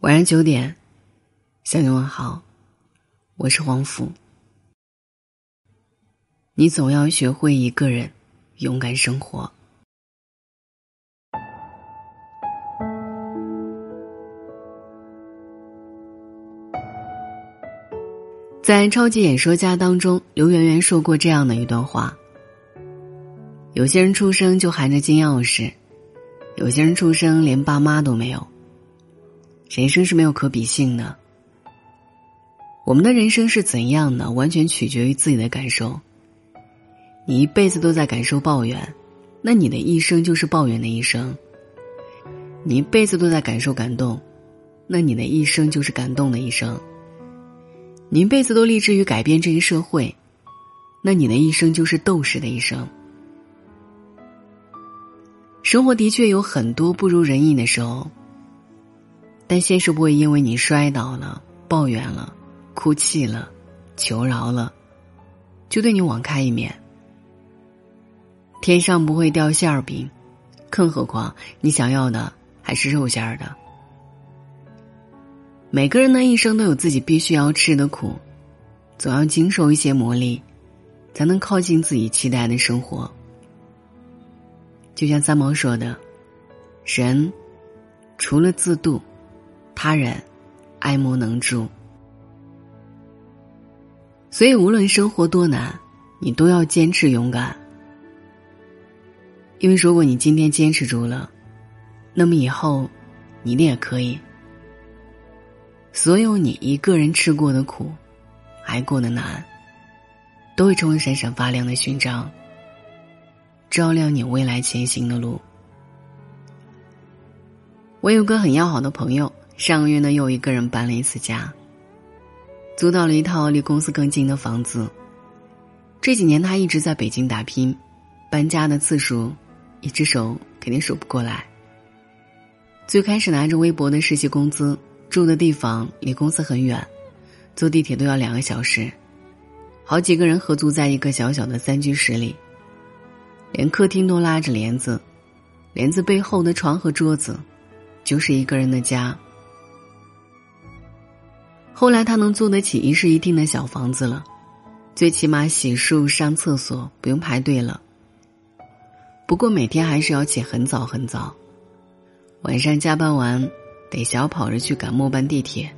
晚上九点，向你问好，我是黄甫。你总要学会一个人勇敢生活。在《超级演说家》当中，刘媛媛说过这样的一段话：有些人出生就含着金钥匙，有些人出生连爸妈都没有。人生是没有可比性的。我们的人生是怎样的，完全取决于自己的感受。你一辈子都在感受抱怨，那你的一生就是抱怨的一生；你一辈子都在感受感动，那你的一生就是感动的一生；你一辈子都立志于改变这个社会，那你的一生就是斗士的一生。生活的确有很多不如人意的时候。但现实不会因为你摔倒了、抱怨了、哭泣了、求饶了，就对你网开一面。天上不会掉馅儿饼，更何况你想要的还是肉馅儿的。每个人的一生都有自己必须要吃的苦，总要经受一些磨砺，才能靠近自己期待的生活。就像三毛说的：“人除了自渡。”他人，爱莫能助。所以，无论生活多难，你都要坚持勇敢。因为如果你今天坚持住了，那么以后，你也可以。所有你一个人吃过的苦，挨过的难，都会成为闪闪发亮的勋章，照亮你未来前行的路。我有个很要好的朋友。上个月呢，又一个人搬了一次家，租到了一套离公司更近的房子。这几年他一直在北京打拼，搬家的次数，一只手肯定数不过来。最开始拿着微薄的实习工资，住的地方离公司很远，坐地铁都要两个小时，好几个人合租在一个小小的三居室里，连客厅都拉着帘子，帘子背后的床和桌子，就是一个人的家。后来他能租得起一室一厅的小房子了，最起码洗漱、上厕所不用排队了。不过每天还是要起很早很早，晚上加班完得小跑着去赶末班地铁。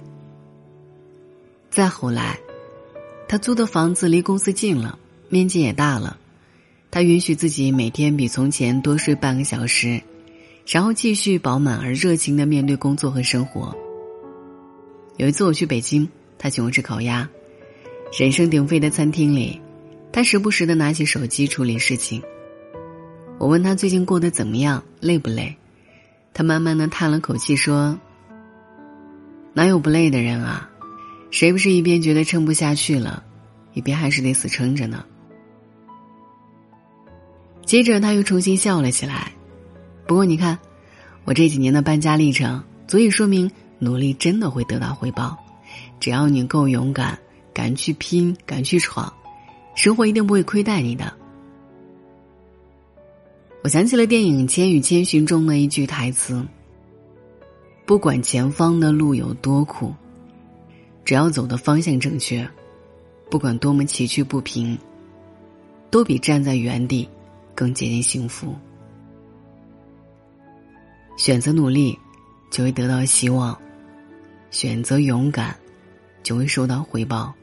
再后来，他租的房子离公司近了，面积也大了，他允许自己每天比从前多睡半个小时，然后继续饱满而热情的面对工作和生活。有一次我去北京，他请我吃烤鸭，人声鼎沸的餐厅里，他时不时的拿起手机处理事情。我问他最近过得怎么样，累不累？他慢慢的叹了口气说：“哪有不累的人啊？谁不是一边觉得撑不下去了，一边还是得死撑着呢？”接着他又重新笑了起来。不过你看，我这几年的搬家历程，足以说明。努力真的会得到回报，只要你够勇敢，敢去拼，敢去闯，生活一定不会亏待你的。我想起了电影《千与千寻》中的一句台词：“不管前方的路有多苦，只要走的方向正确，不管多么崎岖不平，都比站在原地更接近幸福。”选择努力，就会得到希望。选择勇敢，就会收到回报。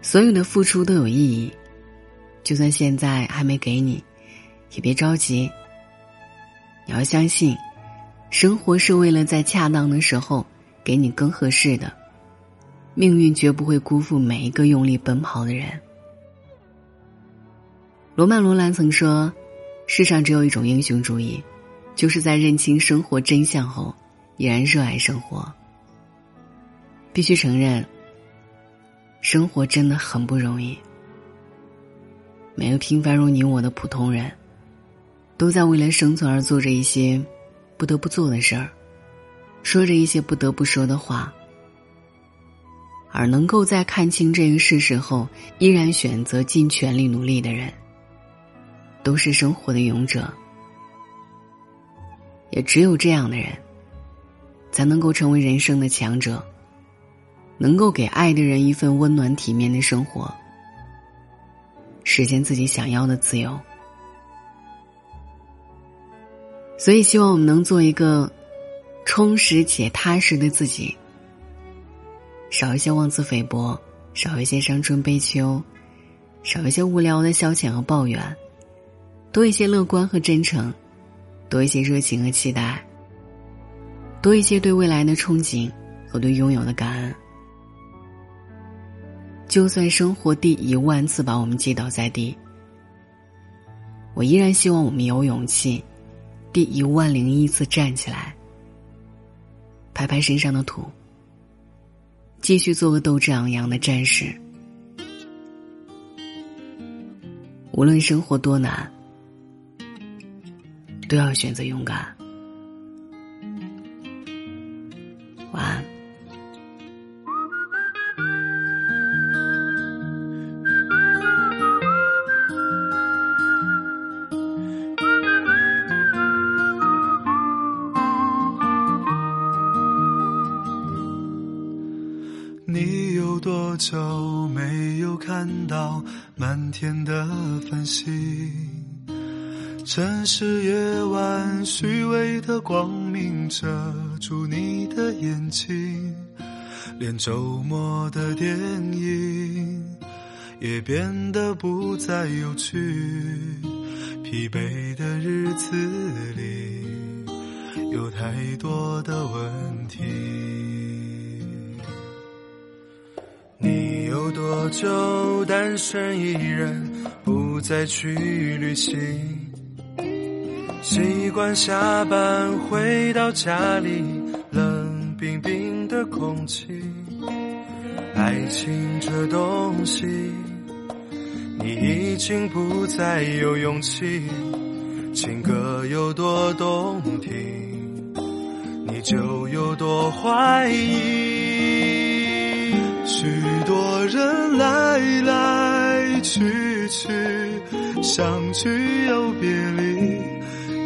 所有的付出都有意义，就算现在还没给你，也别着急。你要相信，生活是为了在恰当的时候给你更合适的。命运绝不会辜负每一个用力奔跑的人。罗曼·罗兰曾说：“世上只有一种英雄主义，就是在认清生活真相后。”依然热爱生活。必须承认，生活真的很不容易。每个平凡如你我的普通人，都在为了生存而做着一些不得不做的事儿，说着一些不得不说的话。而能够在看清这个事实后，依然选择尽全力努力的人，都是生活的勇者。也只有这样的人。才能够成为人生的强者，能够给爱的人一份温暖体面的生活，实现自己想要的自由。所以，希望我们能做一个充实且踏实的自己，少一些妄自菲薄，少一些伤春悲秋，少一些无聊的消遣和抱怨，多一些乐观和真诚，多一些热情和期待。多一些对未来的憧憬和对拥有的感恩。就算生活第一万次把我们击倒在地，我依然希望我们有勇气，第一万零一次站起来，拍拍身上的土，继续做个斗志昂扬的战士。无论生活多难，都要选择勇敢。晚安。你有多久没有看到满天的繁星？城市夜晚，虚伪的光明遮住你的眼睛，连周末的电影也变得不再有趣。疲惫的日子里，有太多的问题。你有多久单身一人，不再去旅行？习惯下班回到家里，冷冰冰的空气。爱情这东西，你已经不再有勇气。情歌有多动听，你就有多怀疑。许多人来来去去，相聚又别离。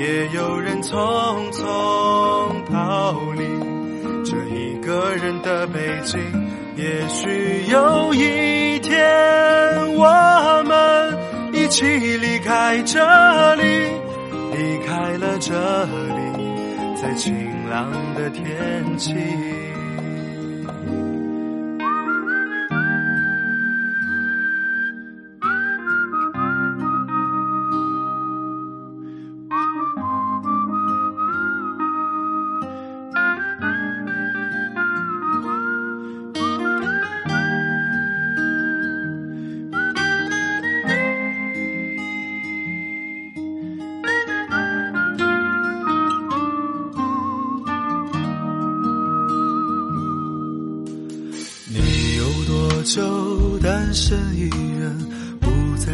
也有人匆匆逃离这一个人的北京。也许有一天，我们一起离开这里，离开了这里，在晴朗的天气。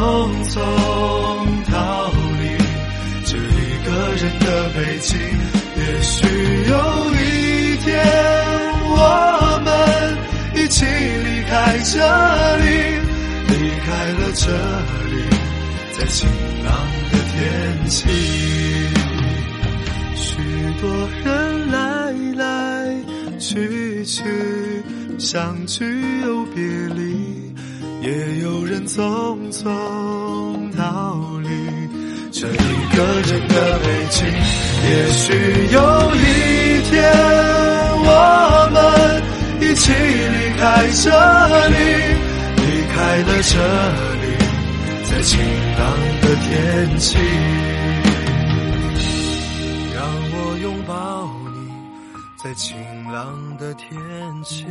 匆匆逃离这一个人的。北京。也许有一天，我们一起离开这里，离开了这里，在晴朗的天气。许多人来来去去，相聚又别离，也有人匆匆逃离。这一个人的北京，也许有一天，我们一起离开这里，离开了这里，在晴朗的天气，让我拥抱你，在晴朗的天气。